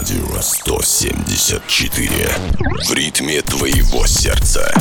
Радио 174. В ритме твоего сердца.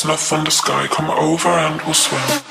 heads, no thunder sky. Come over and we'll swim.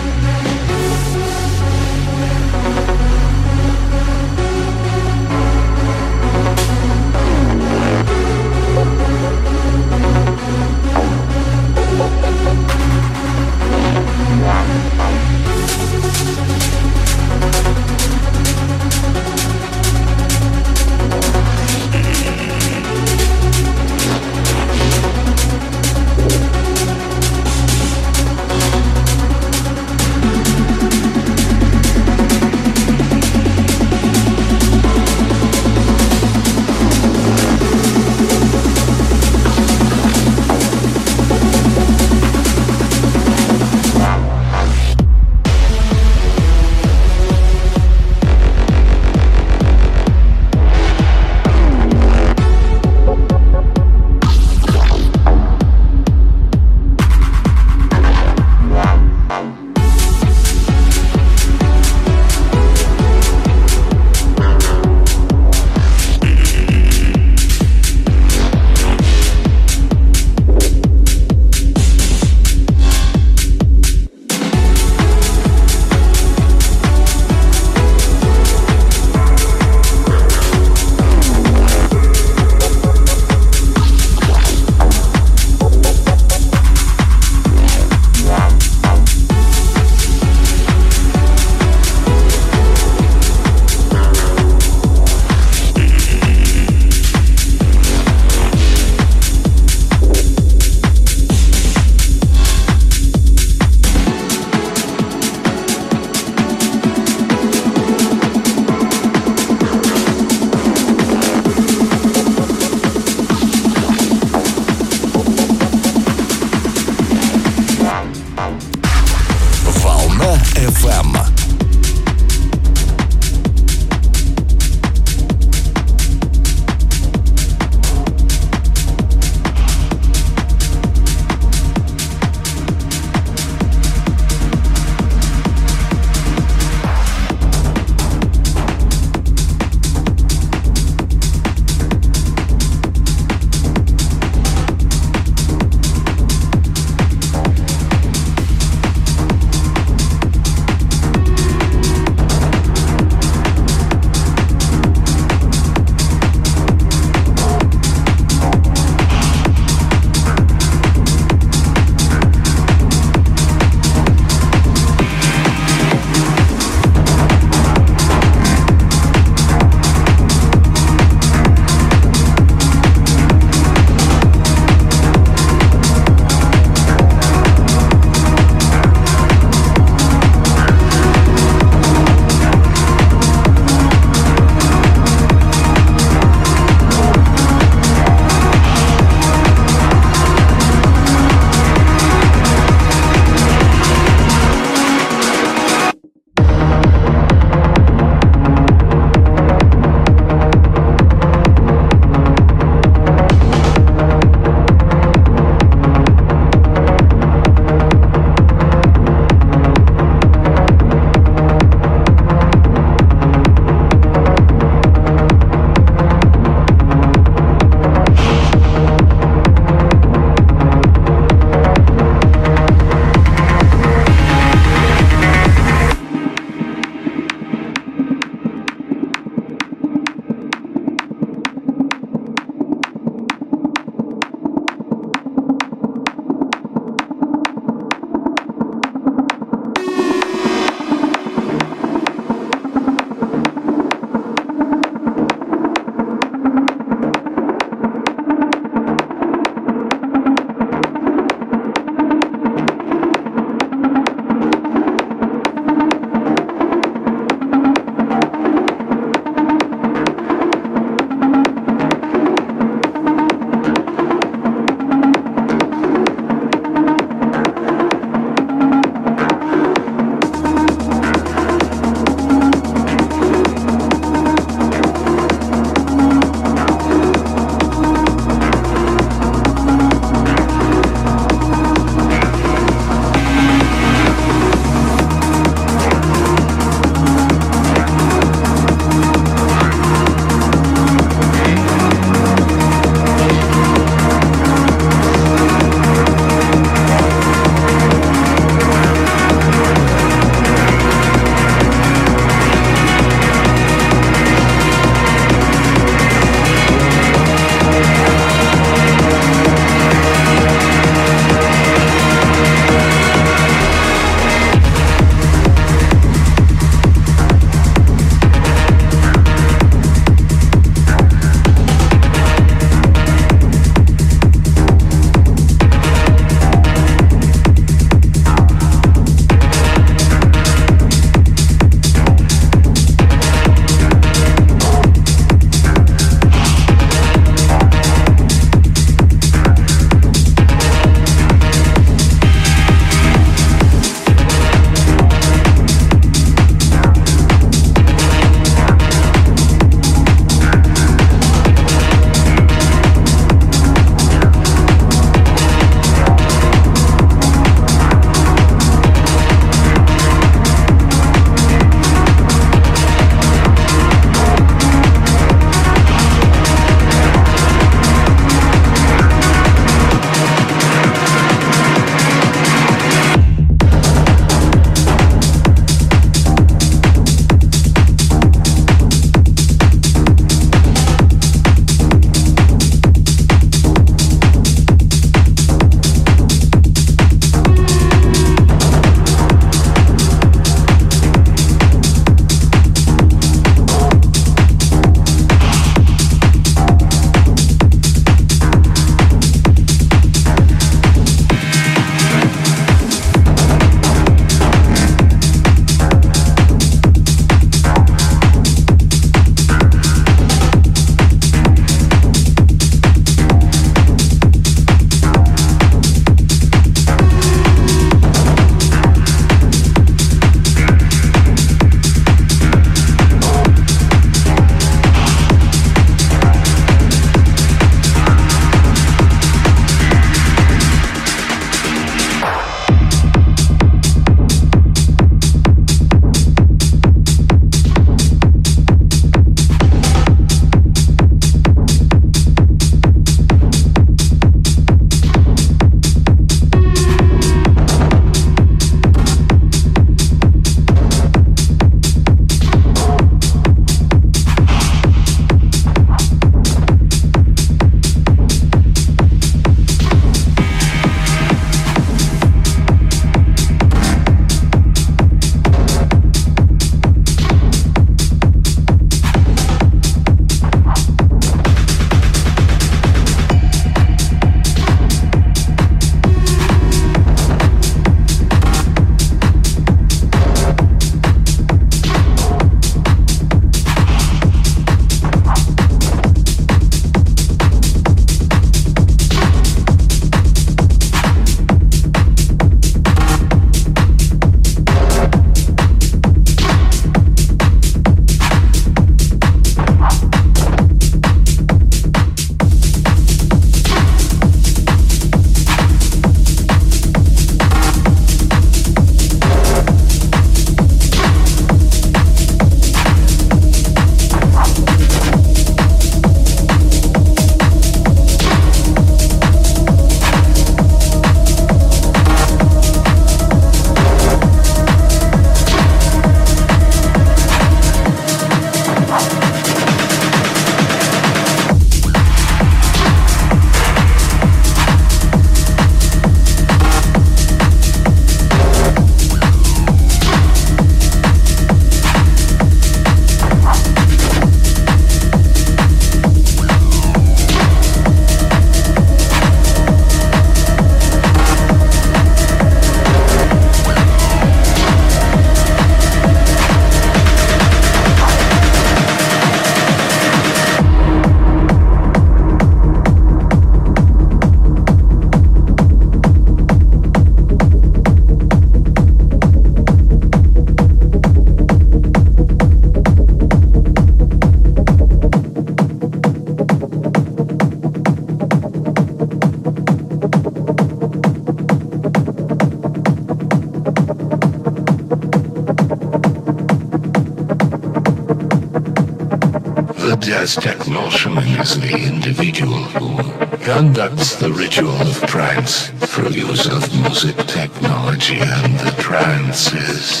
Jazz Techno shaman is the individual who conducts the ritual of trance through use of music technology and the trances.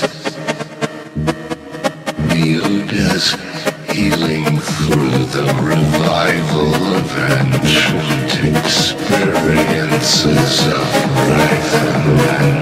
Viewed as healing through the revival of ancient experiences of life and melody.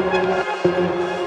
Música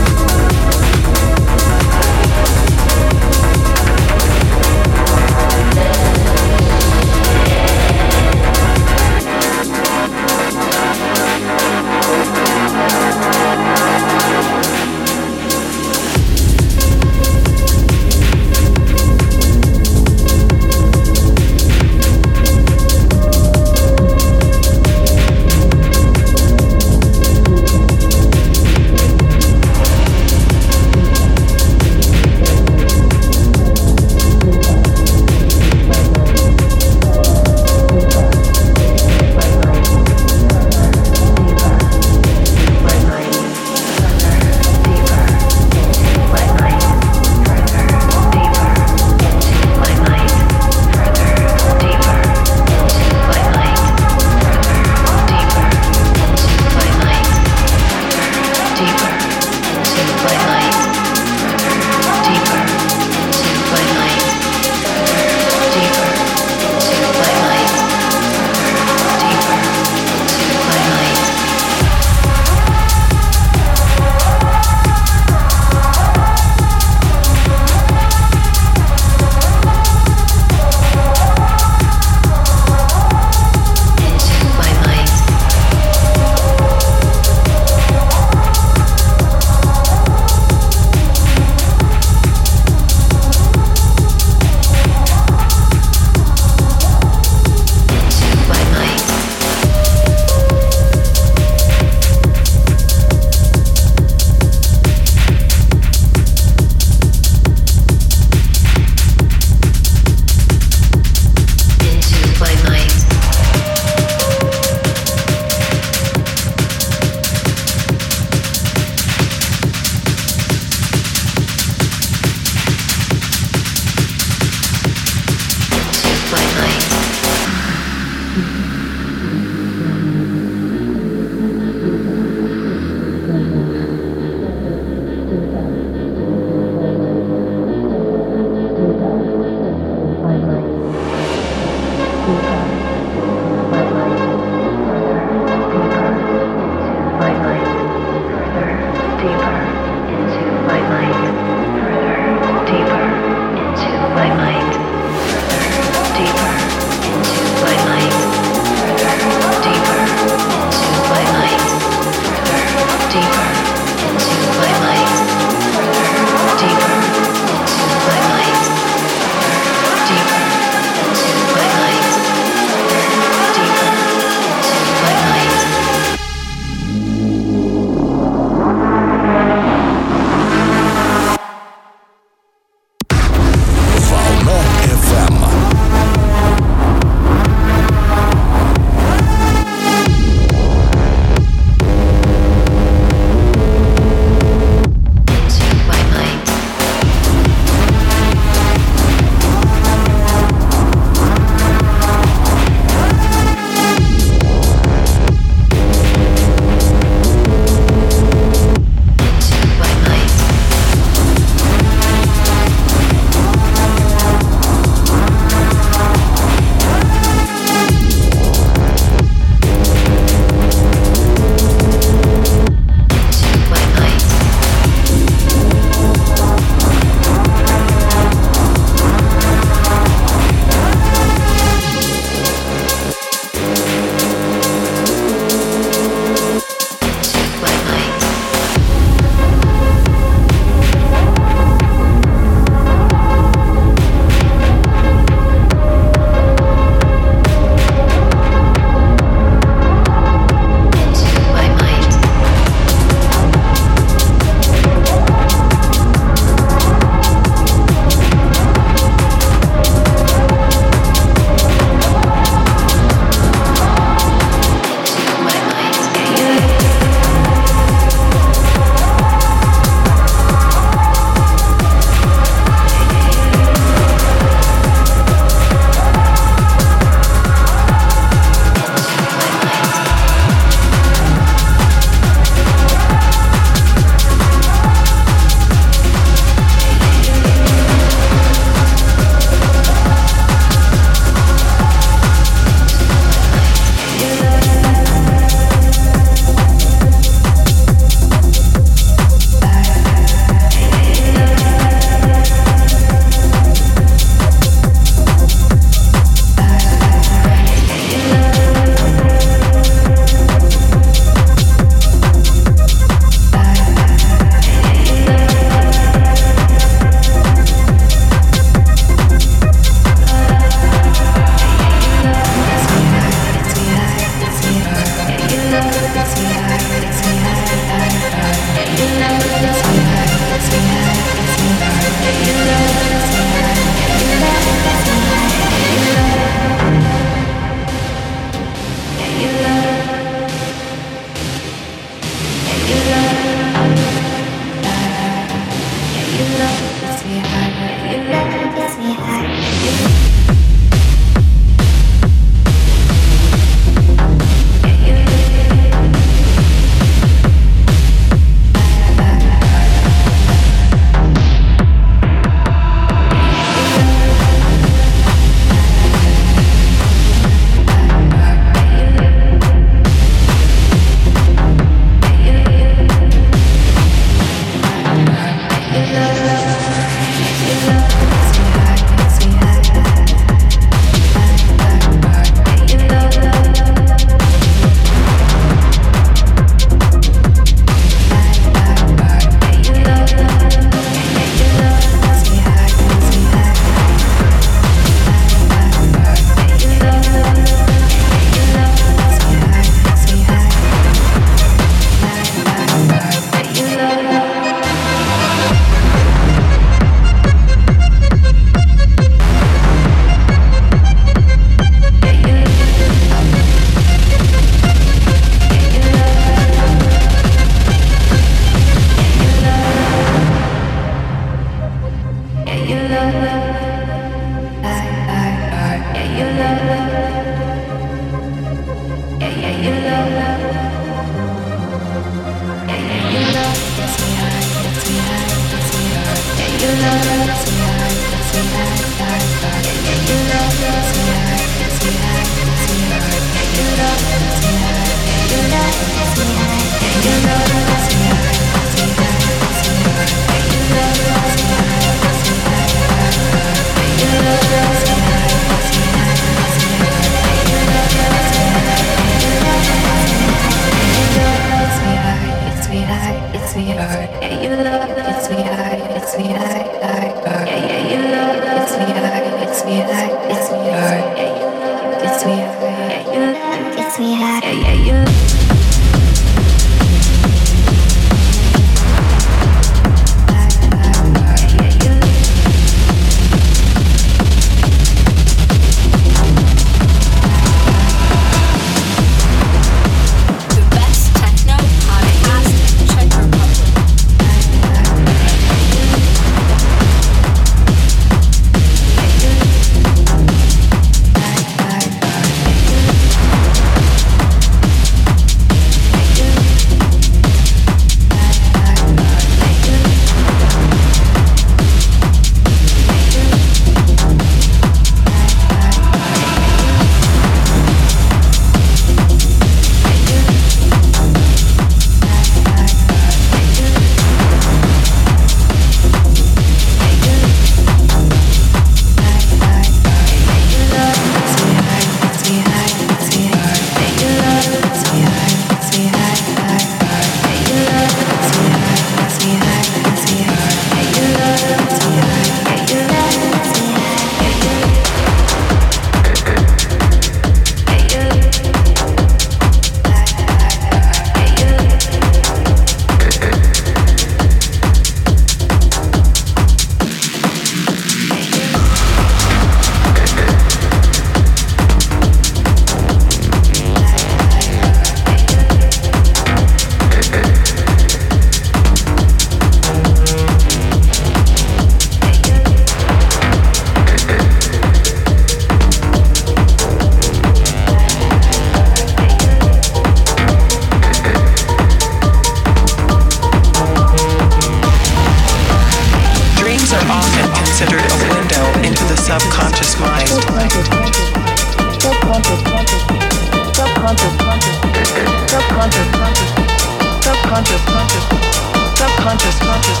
subconscious,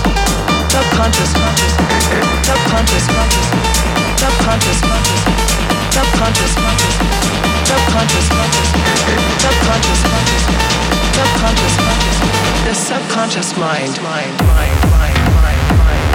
subconscious, subconscious, subconscious, subconscious, subconscious, subconscious, subconscious, the subconscious mind, mind, mind, mind, mind, mind.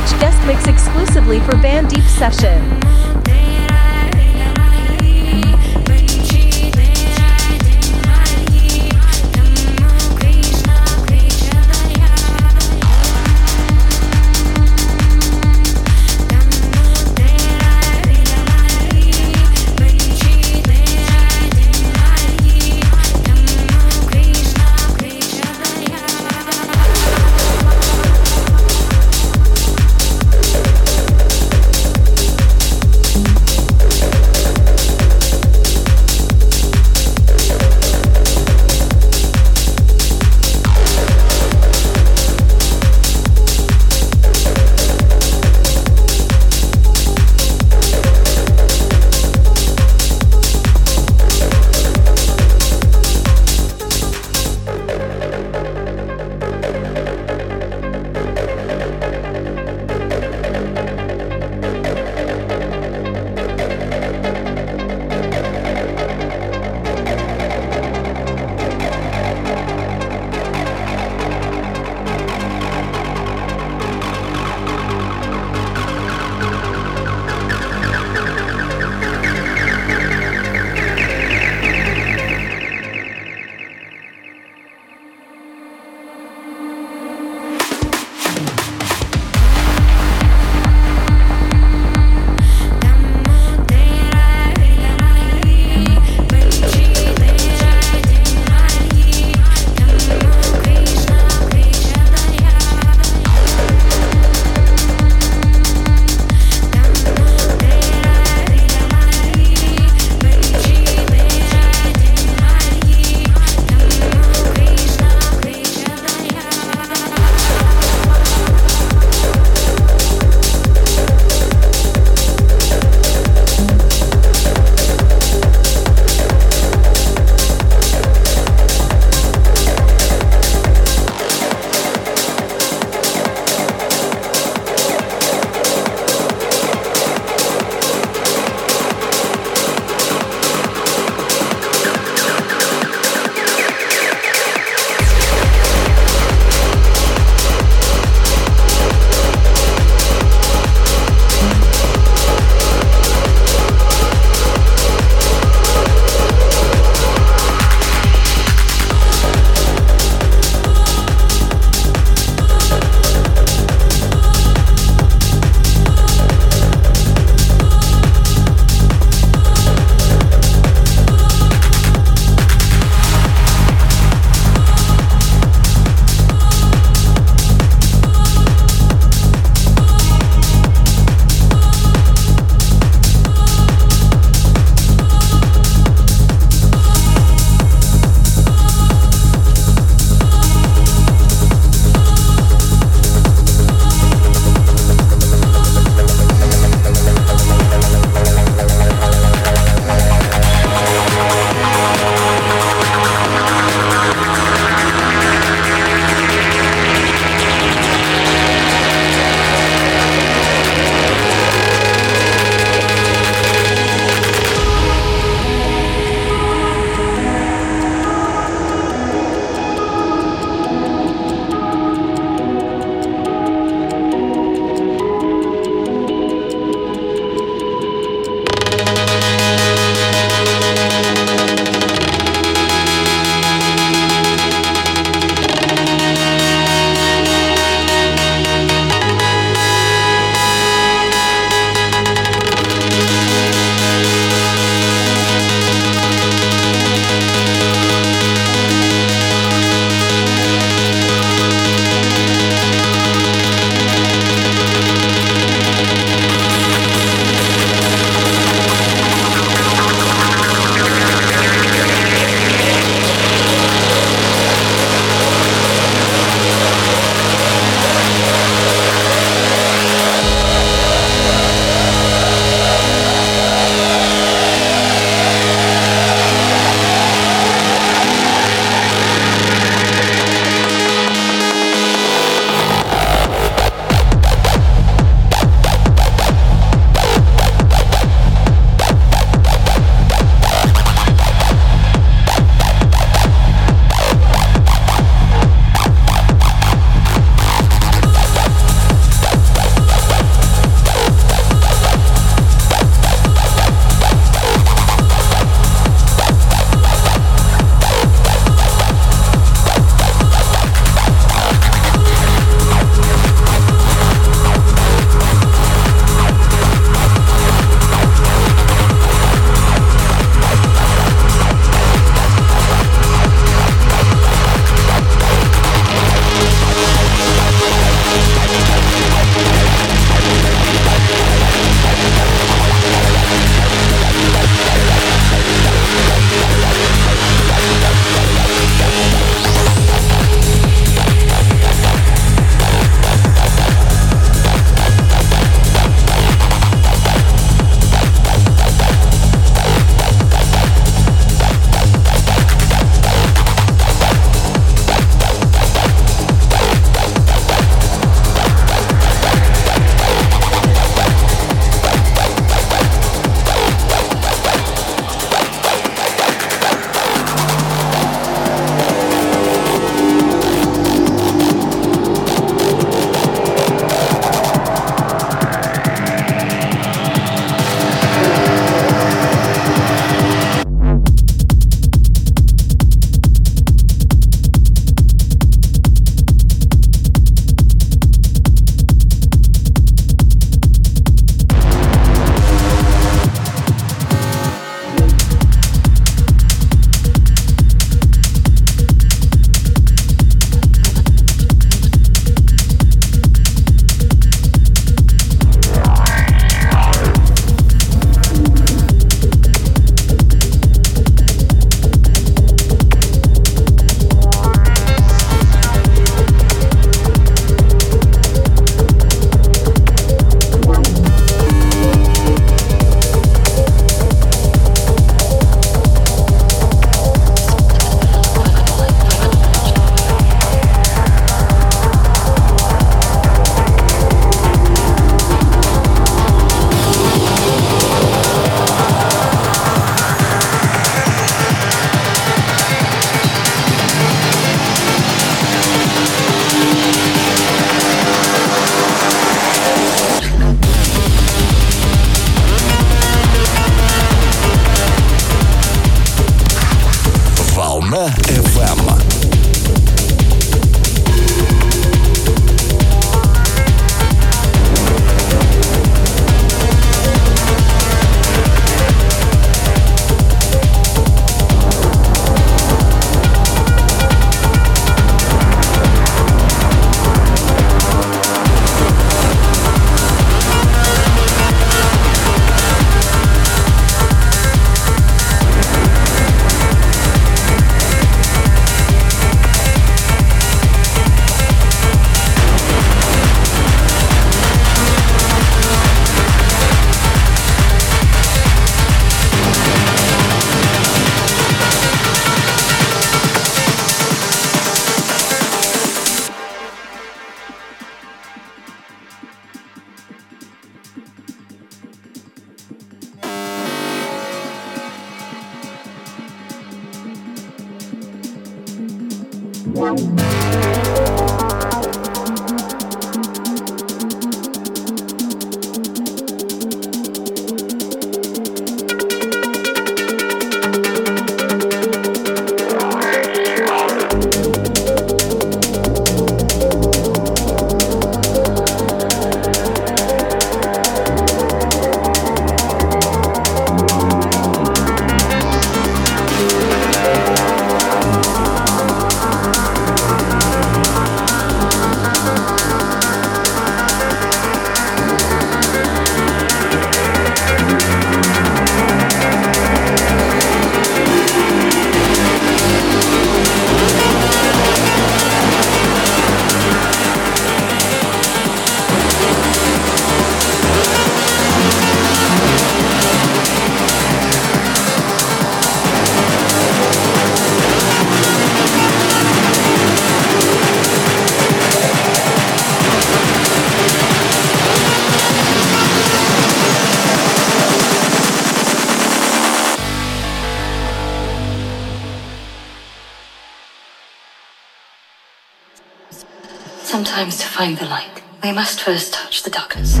Find the light, we must first touch the darkness.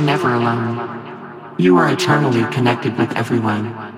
Are never alone. You are eternally connected with everyone.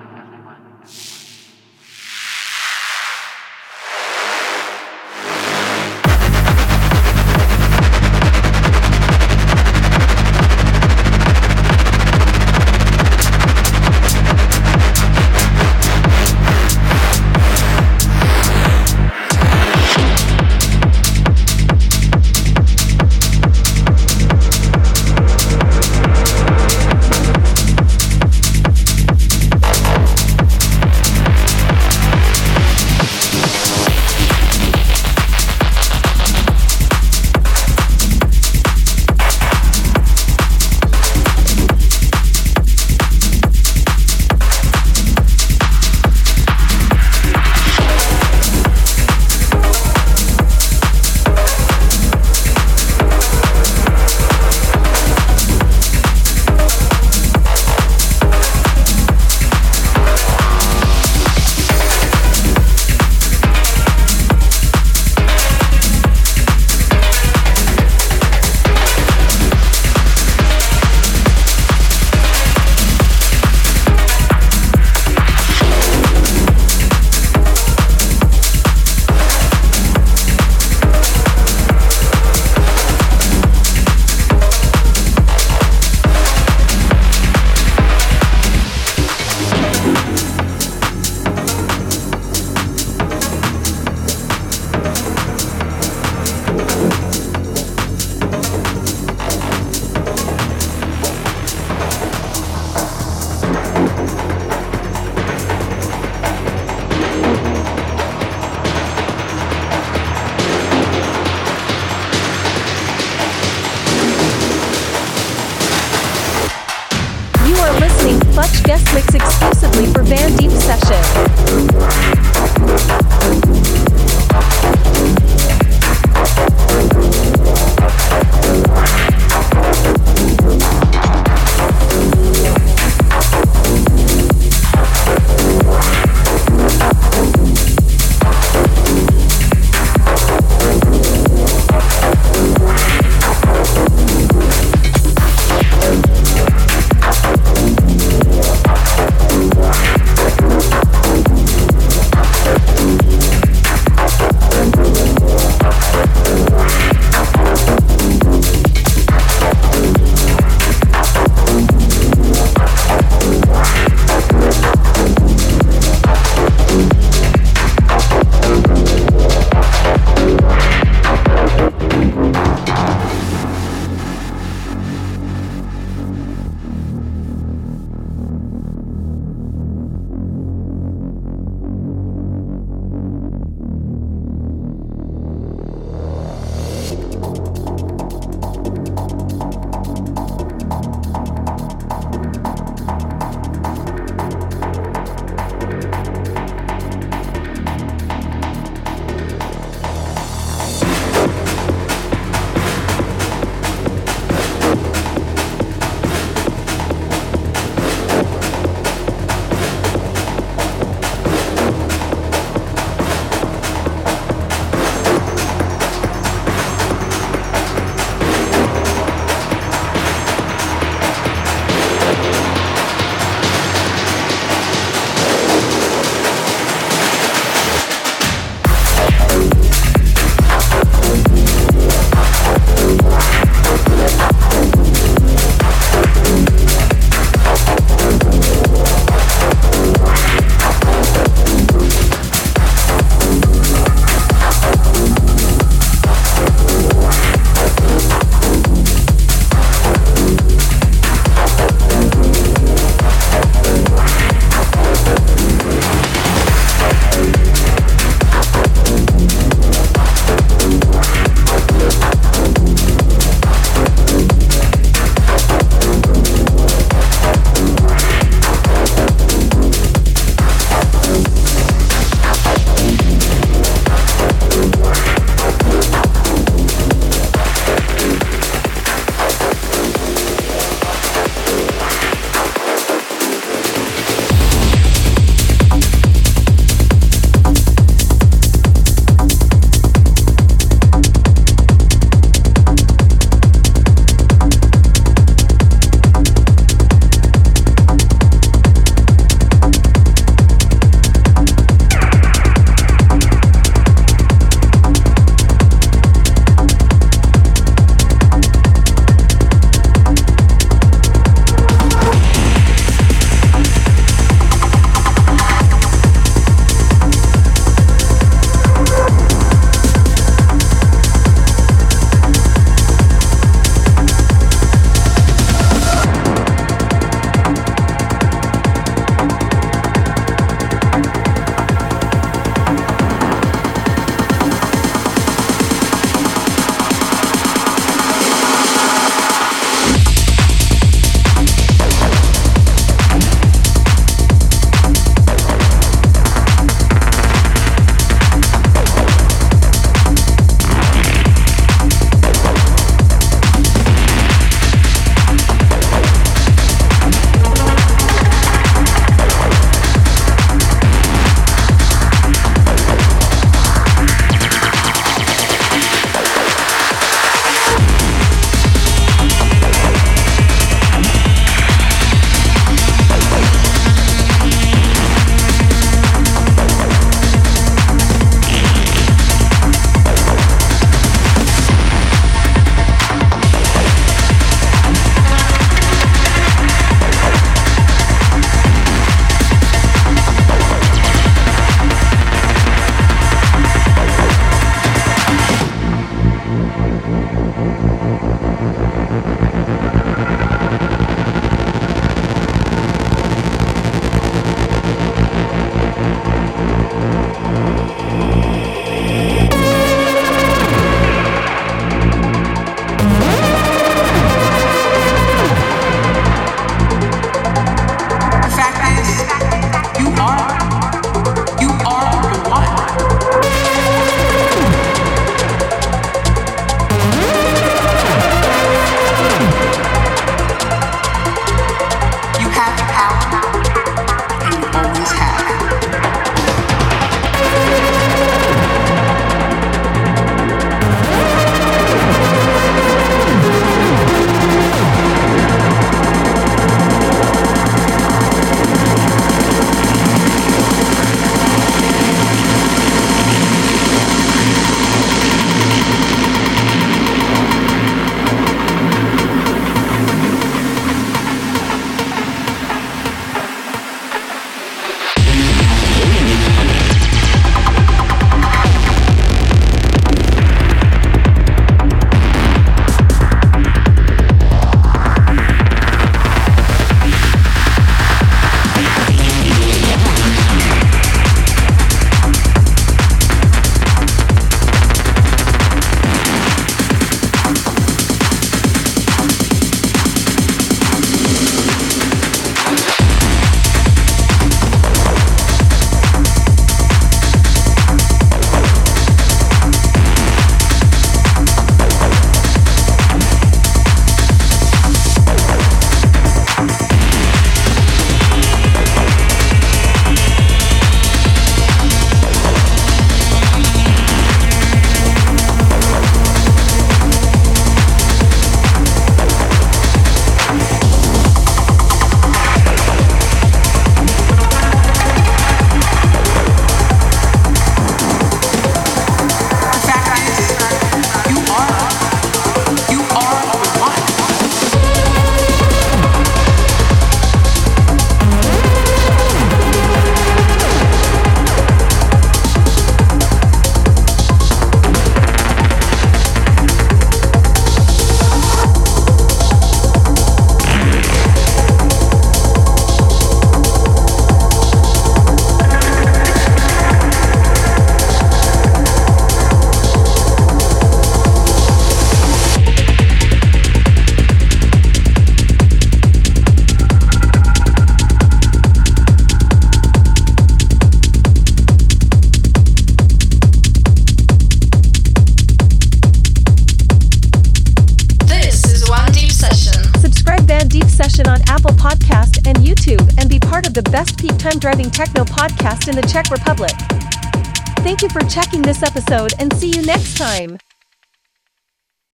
Episode and see you next time.